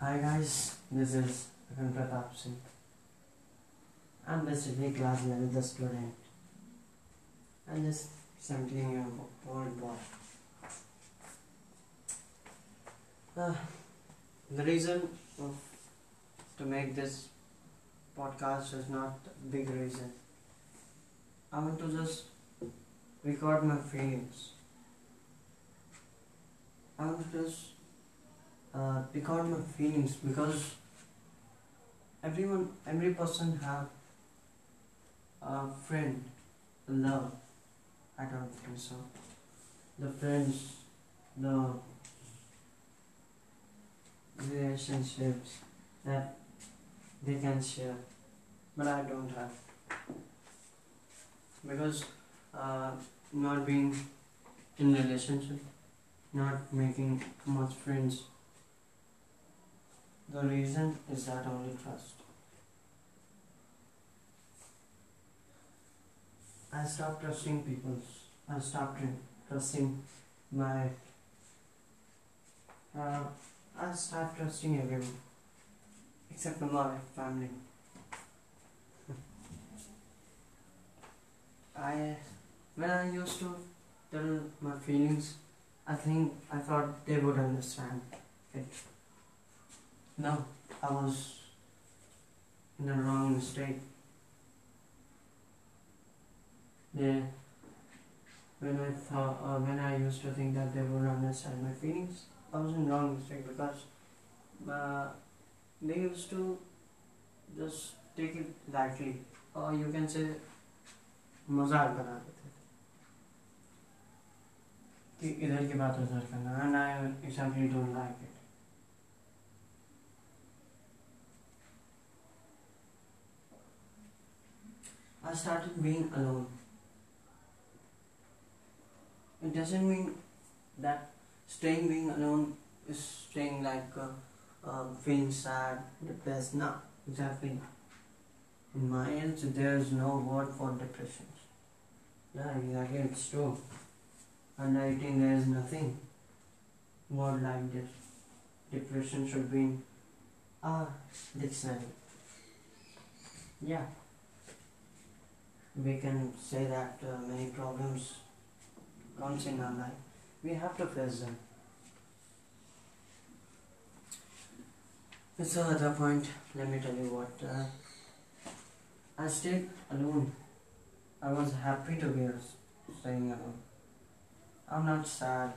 Hi guys, this is Akan Pratap Singh. I'm basically class 11th student. I'm just 17 year old boy. Uh, the reason of, to make this podcast is not a big reason. I want to just record my feelings. I want to just uh, record my feelings because everyone, every person have a friend, love. I don't think so. The friends, the relationships that they can share, but I don't have because uh, not being in relationship, not making much friends. The reason is that only trust. I stopped trusting people. I stopped trusting my. Uh, I stopped trusting everyone except my family. I when I used to tell my feelings, I think I thought they would understand it. No, I was in the wrong mistake. They, when I thought, uh, when I used to think that they would understand my feelings, I was in wrong mistake because uh, they used to just take it lightly, or you can say मजाक बना देते थे कि इधर की बात उधर करना and I exactly don't like it I started being alone. It doesn't mean that staying being alone is staying like uh, uh, feeling sad, depressed. No, exactly. In my age, there is no word for depression. Yeah, exactly, it's true. 18, there is nothing word like this. Depression should be in a dictionary. Yeah we can say that uh, many problems comes in our life. We have to face them. It's another point. Let me tell you what uh, i stayed alone. I was happy to be staying alone. I'm not sad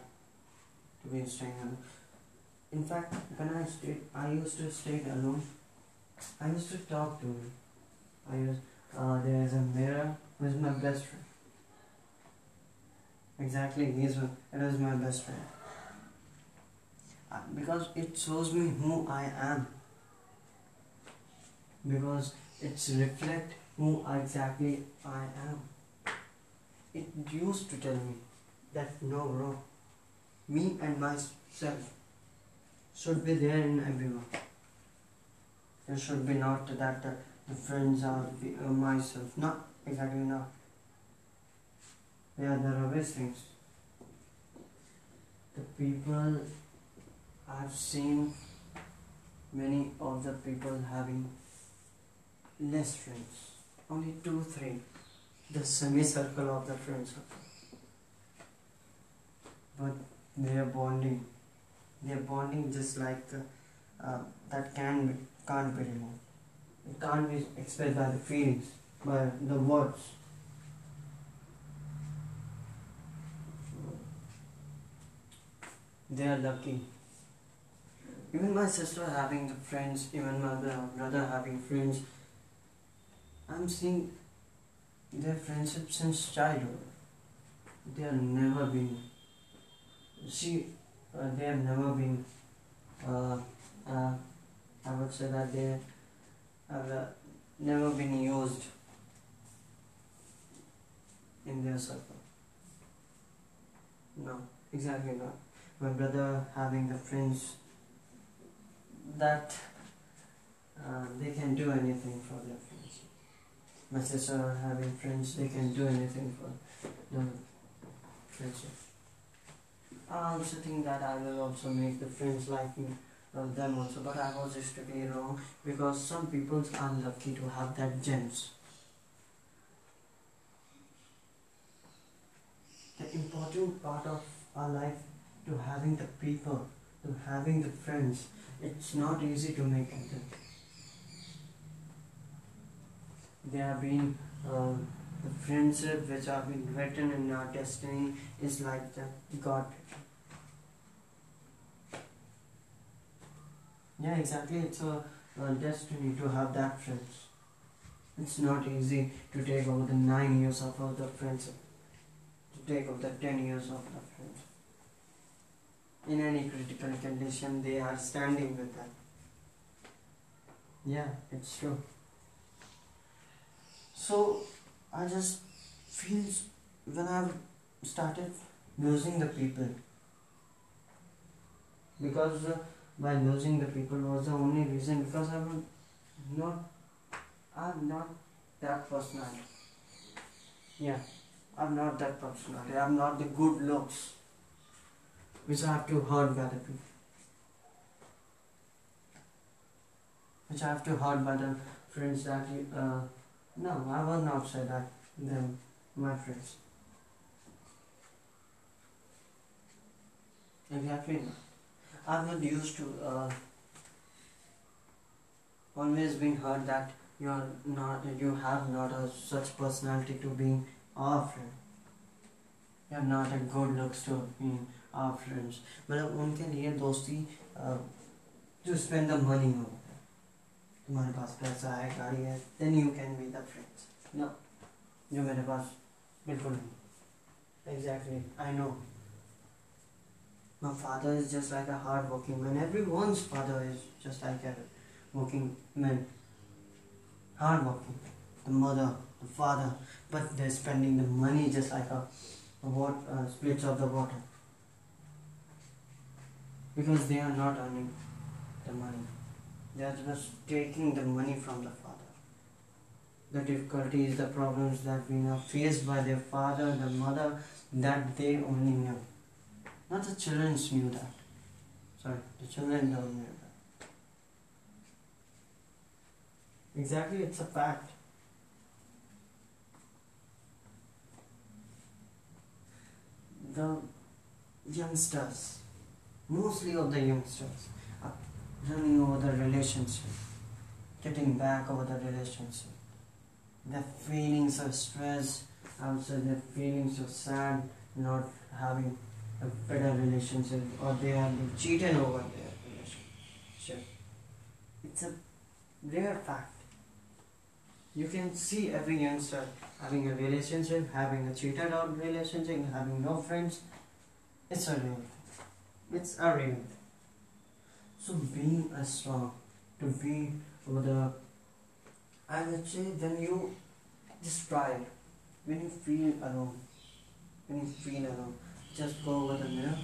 to be staying alone. In fact when i stayed i used to stay alone. I used to talk to i used uh, there is a mirror who is my best friend. Exactly, he is, it is my best friend. Uh, because it shows me who I am. Because it's reflect who exactly I am. It used to tell me that no bro, me and myself should be there in everyone. There should be not that uh, the friends uh, myself. Not exactly not. Yeah, there are rubbish things. The people I've seen many of the people having less friends. Only two, three. The semicircle of the friend circle. But they are bonding. They are bonding just like uh, that can be, can't be removed. It can't be expressed by the feelings, by the words. They are lucky. Even my sister having the friends, even my brother having friends, I'm seeing their friendship since childhood. They have never been. See, uh, they have never been. Uh, uh, I would say that they have uh, never been used in their circle. No, exactly not. My brother having the friends that uh, they can do anything for their friends. My sister having friends, they can do anything for the friendship. I also think that I will also make the friends like me them also, but I was strictly wrong because some people are lucky to have that gems. The important part of our life to having the people, to having the friends. It's not easy to make it. There have been uh, the friendship which have been written in our destiny is like the God. Yeah, exactly. It's a, destiny to have that friends. It's not easy to take over the nine years of the friendship, to take over the ten years of the friendship. In any critical condition, they are standing with them. Yeah, it's true. So I just feel when I've started losing the people because uh, by losing the people was the only reason because I'm not I'm not that personality. Yeah, I'm not that personality. I'm not the good looks which I have to hurt by the people. Which I have to hurt by the friends that you, uh, no, I will not say that them my friends. Exactly. I was used to uh, always been heard that you are not you have not a such personality to being our friend. You are not a good looks to being our friends. मतलब उनके लिए दोस्ती to spend the money हो तुम्हारे पास पैसा है गाड़ी है then you can be the friends. No, जो मेरे पास बिल्कुल नहीं. Exactly, I know. My father is just like a hard working man. Everyone's father is just like a working man. Hard working. The mother, the father, but they're spending the money just like a, a what uh, splits of the water. Because they are not earning the money. They are just taking the money from the father. The difficulties, the problems that we are faced by their father, the mother, that they only knew. Not the children knew that. Sorry, the children don't know that. Exactly, it's a fact. The youngsters, mostly of the youngsters, are running over the relationship, getting back over the relationship. Their feelings of stress, also their feelings of sad, not having better relationship or they are cheating over their relationship. It's a rare fact. You can see every youngster having a relationship, having a cheated out relationship, having no friends. It's a real thing. It's a real thing. So being a strong, to be with a, I would say when you just try when you feel alone, when you feel alone, just go over the mirror,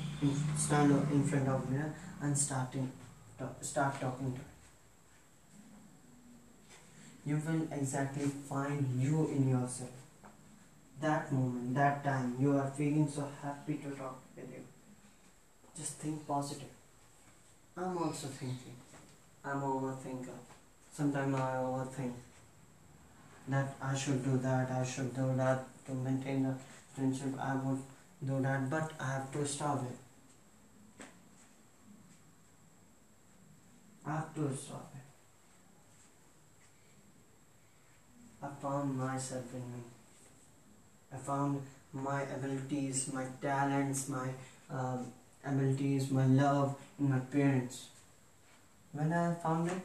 stand in front of mirror and starting start talking to it. You will exactly find you in yourself. That moment, that time, you are feeling so happy to talk with you. Just think positive. I'm also thinking. I'm overthinker. Sometimes I overthink that I should do that, I should do that to maintain the friendship. I would do that, but I have to stop it. I have to stop it. I found myself in me. I found my abilities, my talents, my uh, abilities, my love in my parents. When I found it,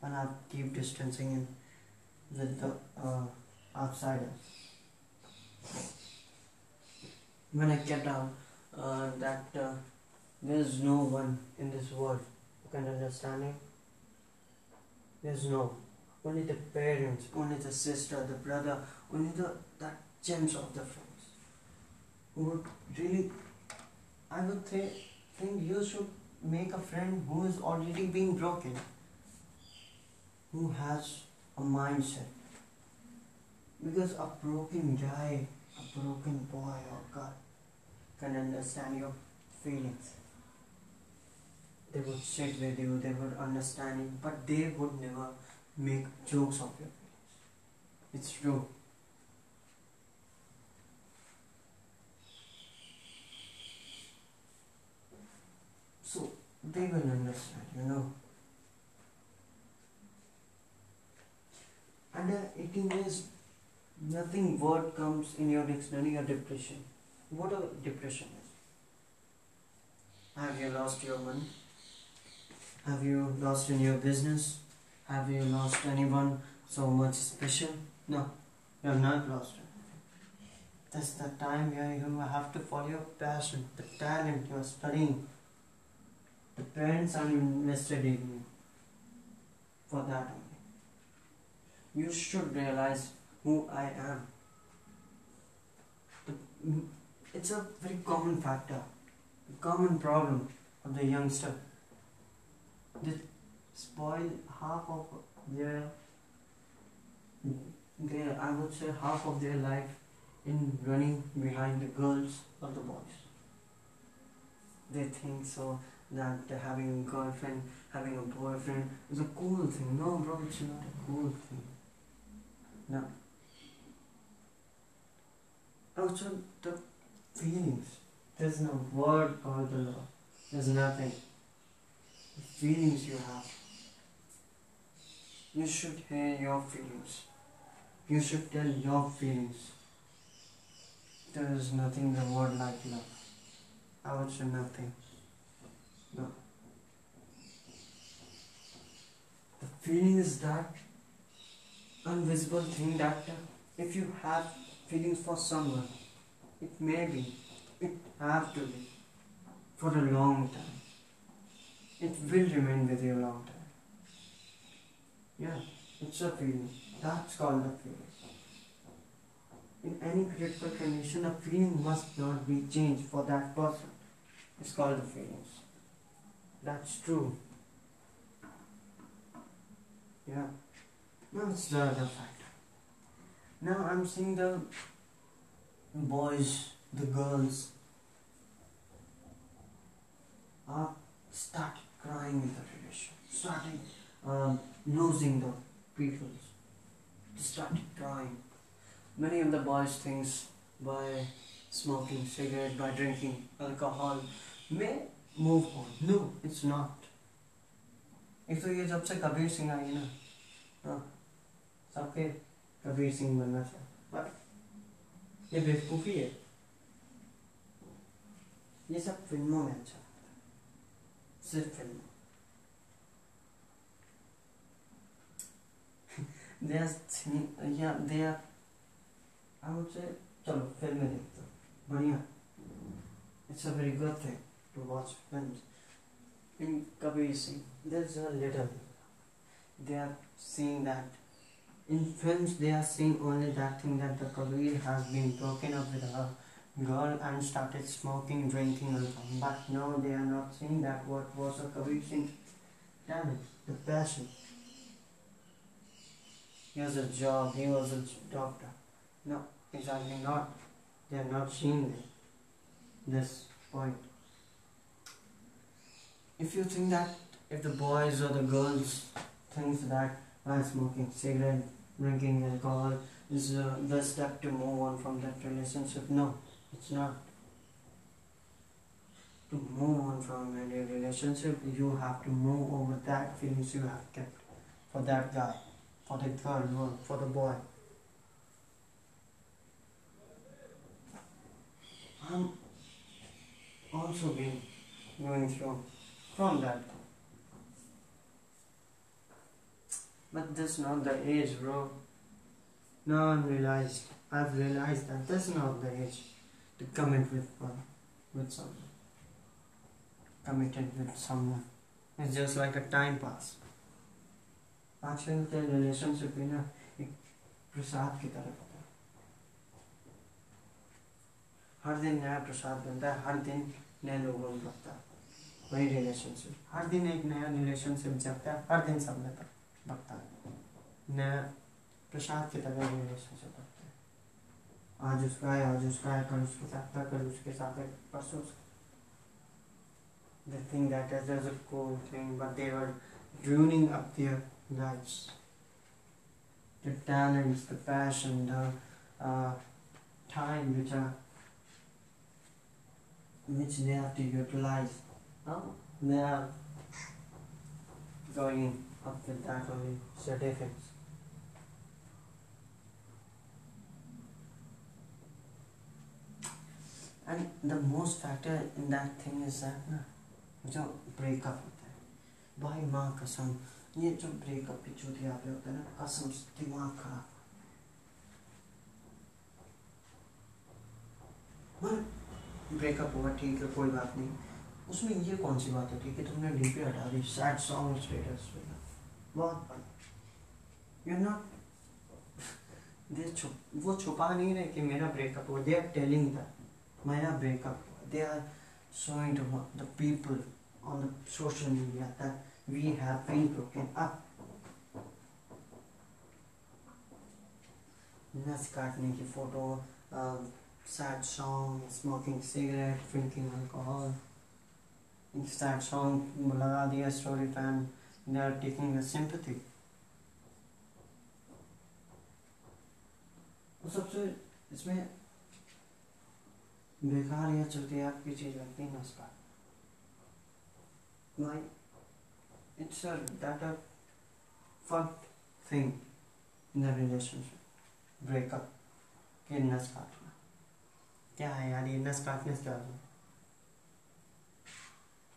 when I keep distancing in with the uh, outsiders when I kept down uh, that uh, there's no one in this world who can understand it. There's no. Only the parents, only the sister, the brother, only the that gems of the friends. Who would really, I would say, think you should make a friend who is already being broken, who has a mindset. Because a broken guy, a broken boy or girl can understand your feelings. they would sit with you, they would understand you, but they would never make jokes of your feelings. It's true. So they will understand, you know. Under 18 uh, years, nothing word comes in your dictionary or depression. What a depression is. Have you lost your money? Have you lost in your business? Have you lost anyone so much special? No, you have not lost. That's the time where you have to follow your passion, the talent you are studying. The parents are invested in you for that only. You should realize who I am. The- It's a very common factor, a common problem of the youngster. They spoil half of their, their, I would say, half of their life in running behind the girls or the boys. They think so that having a girlfriend, having a boyfriend is a cool thing. No, bro, it's not a cool thing. No. Also, the feelings. There's no word called the love. There's nothing. The feelings you have. You should hear your feelings. You should tell your feelings. There is nothing the word like love. I would say nothing. No. The feeling is that invisible thing that if you have feelings for someone, it may be, it have to be, for a long time. It will remain with you a long time. Yeah, it's a feeling. That's called a feeling. In any critical condition, a feeling must not be changed for that person. It's called a feeling. That's true. Yeah. Now it's the other factor. Now I'm seeing the boys, the girls are started crying in the relation, starting um, losing the people, started crying. Many of the boys thinks by smoking cigarette, by drinking alcohol may move on. No, it's not. एक तो ये जब से कबीर सिंह आई ना हाँ सबके कबीर सिंह बनना चाहिए पर ये बेवकूफ़ी है। ये सब फ़िल्मों में अच्छा सिर्फ़ फ़िल्म। दे आर या दे आर आई चलो, फ़िल्में देखते बढ़िया। It's a very good thing to watch film in Kabir Singh there is a little they are seeing that in films they are seeing only that thing that the Kabir has been broken up with a girl and started smoking, drinking alcohol. But now they are not seeing that what was a Kabir Singh talent, the passion. He has a job, he was a doctor. No, exactly not. They are not seeing this, this point. If you think that if the boys or the girls thinks that by smoking cigarette, drinking alcohol is uh, the step to move on from that relationship. No, it's not. To move on from any relationship, you have to move over that feelings you have kept for that guy, for the girl, or for the boy. I'm also been going through from that. But that's not the age, bro. Now I'm realized. I've realized that that's not the age to commit with one, with someone. Committed with someone. It's just like a time pass. आजकल के relationship भी ना एक प्रसाद की तरह होता है हर दिन नया प्रसाद बनता है हर दिन नए लोगों में बनता है वही रिलेशनशिप हर दिन एक नया रिलेशनशिप जगता है हर दिन सब में है नया प्रसाद की तरह रिलेशनशिप बनता है आज उसका है आज उसका है कल उसके साथ था कल उसके साथ है परसों उसका they think that is a cool thing, but they are ruining up their lives. The talents, the passion, the uh, time which are which they have to utilize. Oh, they are going up with that only certificates. And the most factor in that thing is that ना, जो breakup होता है। भाई माँ कसम, ये जो breakup की चूतिया पे होता है ना, कसम दिमाग खराब। ब्रेकअप हुआ, ठीक है, कोई बात नहीं। उसमें ये कौन सी बात है कि तुमने डीपी हटा दी सैड सॉन्ग स्टेटस पे बहुत बड़ा यू नॉट दे छुप वो छुपा नहीं रहे कि मेरा ब्रेकअप हुआ। दे आर टेलिंग दैट मेरा ब्रेकअप हुआ। They are showing to the people on the social media that we have been broken up. नस काटने की photo sad song smoking cigarette drinking alcohol sad song लगा दिया story fan they are taking the sympathy सबसे इसमें बेकार या चलती आपकी चीज़ लगती है नस्का like it's a that a fucked thing in the relationship. Breakup के नस काटना क्या है यार ये नस काटने से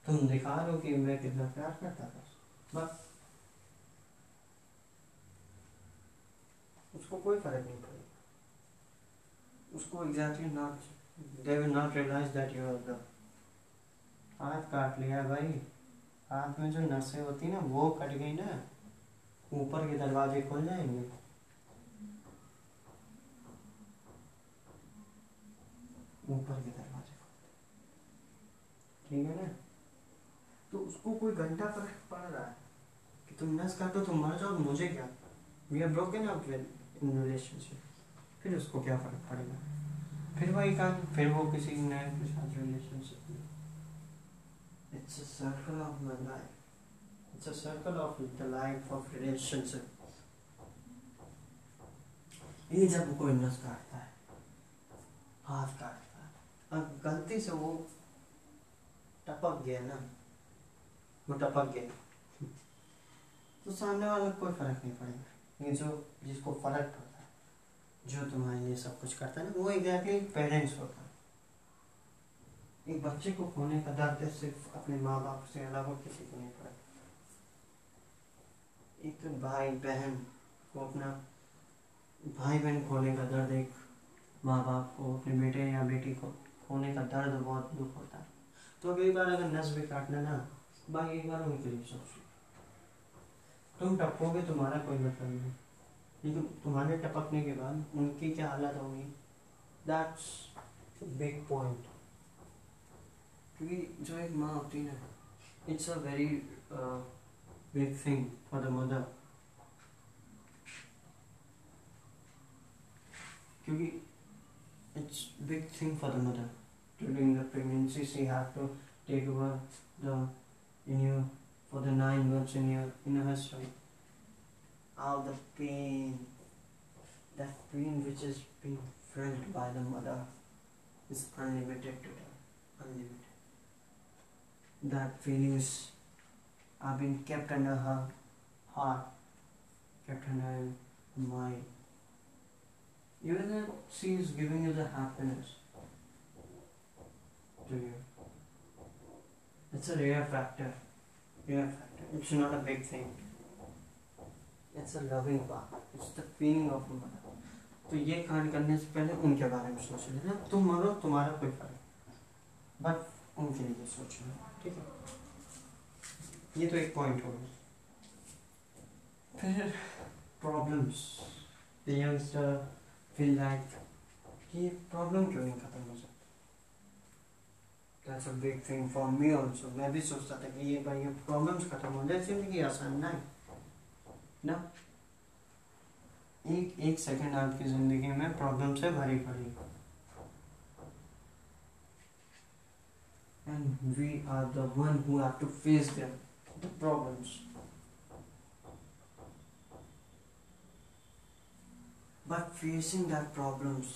तुम रहे हो कि मैं कितना प्यार करता था। बस उसको कोई फ़र्क नहीं पड़ेगा। उसको exactly not they will not realize that you are the हाथ काट लिया भाई। हाथ में जो नसें होती ना, वो कट गई ना। ऊपर के दरवाजे खुल जाएँगे। ऊपर के दरवाजे ठीक है ना? तो उसको कोई घंटा फ़र्क पड़ रहा है कि तुम नस काटो तुम मर जाओ मुझे क्या? We are broken up in relationship फिर उसको क्या फ़र्क पड़ेगा? फिर वही काम फिर वो किसी नए के साथ रिलेशनशिप में। It's a circle of my life it's a circle of the life of relationship ये जब कोई नस काटता है, हाथ काटता है, अब गलती से वो टपक गया ना वो टपक गया। तो सामने वाले कोई फ़र्क नहीं पड़ेगा। ये जो, जिसको फ़र्क पड़ता है, जो तुम्हारे लिए सब कुछ करता है ना, वो एग्जैक्टली पेरेंट्स होता है। एक बच्चे को खोने का दर्द सिर्फ़ अपने माँ बाप से अलावा किसी को नहीं पड़ता। एक भाई बहन को अपना भाई बहन खोने का दर्द एक माँ बाप को, अपने बेटे या बेटी को खोने का दर्द बहुत दुख होता है। तो एक बार अगर नस भी काटना ना भाई एक बार उनके लिए सोचो तुम टपोगे तुम्हारा कोई मतलब नहीं। लेकिन तुम्हारे टपकने के बाद उनकी क्या हालत होगी? दैट्स बिग पॉइंट क्योंकि जो एक माँ होती है ना it's a very big thing for the mother क्योंकि it's big thing for the mother during the pregnancy, she have to take over the in your for the nine months in your in her stomach all the pain, that pain which is being felt by the mother is unlimited to them, unlimited. That feelings are being kept under her heart, kept under her mind. Even though she is giving you the happiness to you. It's a rare factor. Rare factor. It's not a big thing. It's a loving part it's the feeling of mother तो ये कांड करने से पहले उनके बारे में सोच लेना। तुम मरो, तुम्हारा कोई फ़र्क बट उनके लिए सोच सोचना ठीक है? ये तो एक पॉइंट हो गया। फिर problems the youngster feel like कि प्रॉब्लम क्यों नहीं खत्म हो सकती? That's a big thing for me also मैं भी सोचता था कि ये भाई ये प्रॉब्लम्स खत्म हो जाए, ज़िंदगी आसान ना है। ना? एक एक सेकंड आपकी ज़िंदगी में प्रॉब्लम से भरी पड़ी। And we are the one who have to face them, the problems. But facing that problems,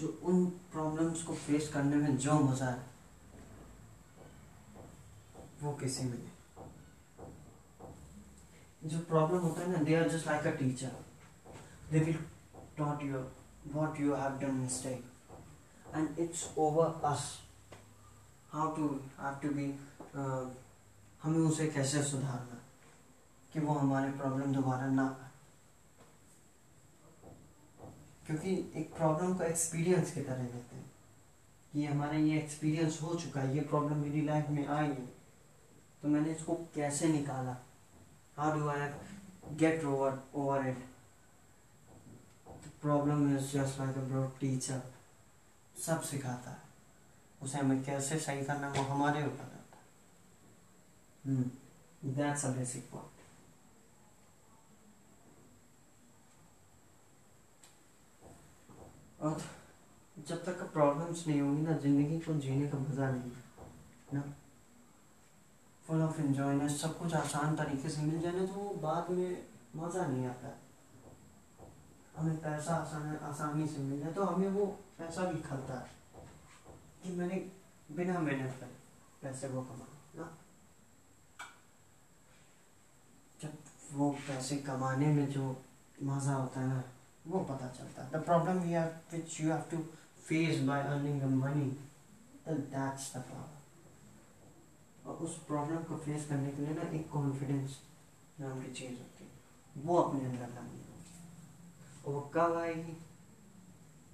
जो उन प्रॉब्लम्स को फेस करने में जो मज़ा है वो कैसे मिले जो प्रॉब्लम होता है ना they are just like a teacher they will taught you what you have done mistake. And it's over us. How to have to be uh, हमें उसे कैसे सुधारना? कि वो हमारे प्रॉब्लम दोबारा ना आए। क्योंकि एक प्रॉब्लम को एक्सपीरियंस की तरह लेते हैं। कि हमारा ये एक्सपीरियंस हो चुका है ये प्रॉब्लम मेरी लाइफ में आई है। तो मैंने इसको कैसे निकाला? How do I get over over it problem is just like a bro teacher सब सिखाता है। उसे हमें कैसे सही करना वो हमारे ऊपर रहता है। दैट्स अ बेसिक पॉइंट और जब तक प्रॉब्लम्स नहीं होंगी ना, ज़िंदगी को जीने का मज़ा नहीं है, ना? फुल ऑफ़ एंजॉयनेस, सब कुछ आसान तरीके से मिल जाए ना तो बाद में मज़ा नहीं आता। हमें पैसा आसान, आसानी से मिल जाए तो हमें वो पैसा भी खलता है। कि मैंने बिना मेहनत कर पैसे को कमा ना? जब वो पैसे कमाने में जो मज़ा होता है ना, वो पता चलता है। The problem we have which you have to face by earning the money that's the problem और उस प्रॉब्लम को फेस करने के लिए ना एक कॉन्फिडेंस नाम की चीज़ होती है। वो अपने अंदर लानी है। और वो कब आएगी?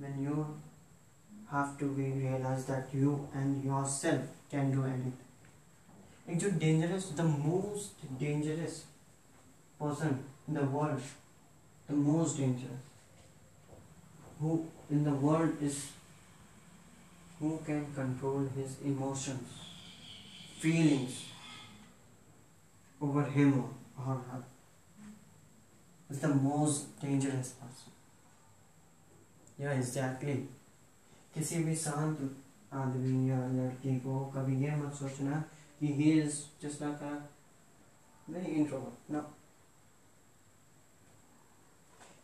When you have to be realize that you and yourself can do any एक जो dangerous the most dangerous person in the world the most dangerous who in the world is who can control his emotions feelings over him or her is the most dangerous person. Yeah, exactly. किसी भी शांत आदमी या लड़की को कभी ये मत सोचना कि he is just like a very introvert no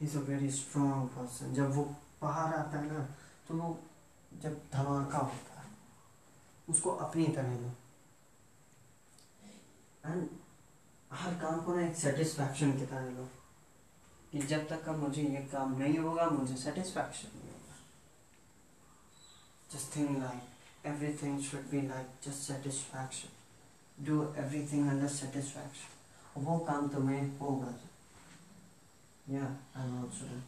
is a very strong person जब वो बाहर आता है ना तो वो जब धमाका होता है, उसको अपनी तरह लो। एंड हर काम को ना एक सेटिस्फैक्शन की तरह लो कि जब तक का मुझे ये काम नहीं होगा मुझे सेटिस्फैक्शन नहीं होगा just think like everything should be like just satisfaction do everything under satisfaction वो काम तुम्हें होगा Yeah, I'm also done.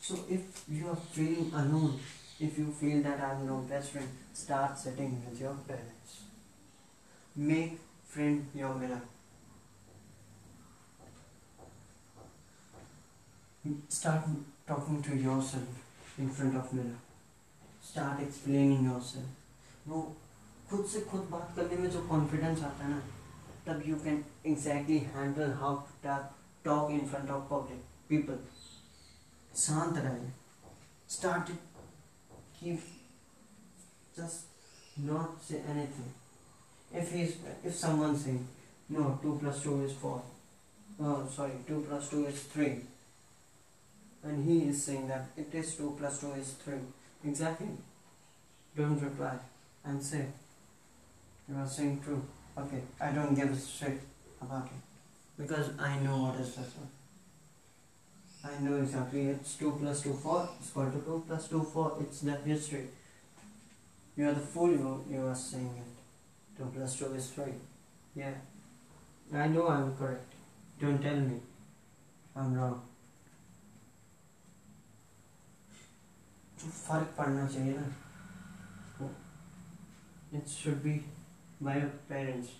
So if you are feeling alone, if you feel that I'm your best friend, start sitting with your parents. Make friend Yomela. Start talking to yourself in front of mirror. Start explaining yourself. वो खुद से खुद बात करने में जो confidence आता है ना, तब you can exactly handle how talk in front of public people शांत रहे start just not say anything if he's if someone saying no 2 plus 2 is 4 oh sorry 2 plus 2 is 3 and he is saying that it is 2 plus 2 is 3 exactly don't reply and say you are saying true okay i don't give a shit about it because I know what is this one. I know exactly it's 2 plus 2 4 it's equal to 2 plus 2 4 it's the history. You are the fool you, you are saying it. 2 plus 2 is 3. Yeah. I know I'm correct. Don't tell me I'm wrong. जो फर्क पड़ना चाहिए ना it should be by your parents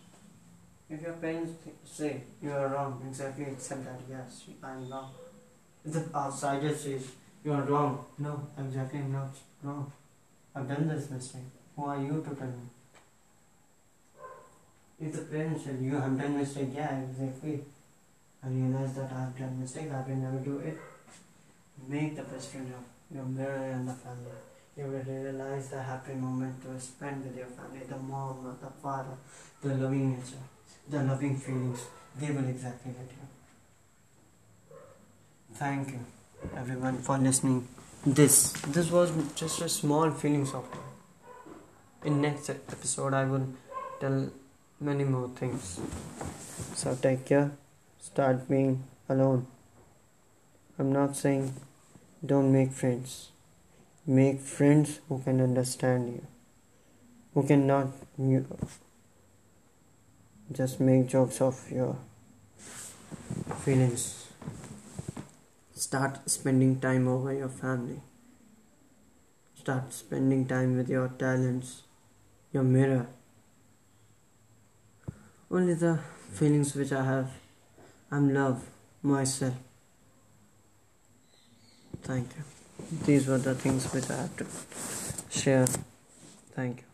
if your parents say you are wrong, exactly accept that yes, I'm wrong. If the outsider says you are wrong, no, exactly I'm not wrong. I've done this mistake. Who are you to tell me? If the parents say you have done mistake, yeah, exactly. I realize that I have done mistake, I will never do it. Make the best friend of your mirror and the family. you will realize the happy moment to spend with your family, the mom the father, the loving nature, the loving feelings, they will exactly get you. Thank you everyone for listening. This this was just a small feelings of in next episode I will tell many more things. So take care. Start being alone. I'm not saying don't make friends. Make friends who can understand you. Who cannot you just make jokes of your feelings. Start spending time over your family. Start spending time with your talents, your mirror. Only the feelings which I have, I'm love myself. Thank you. These were the things which I have to share. Thank you.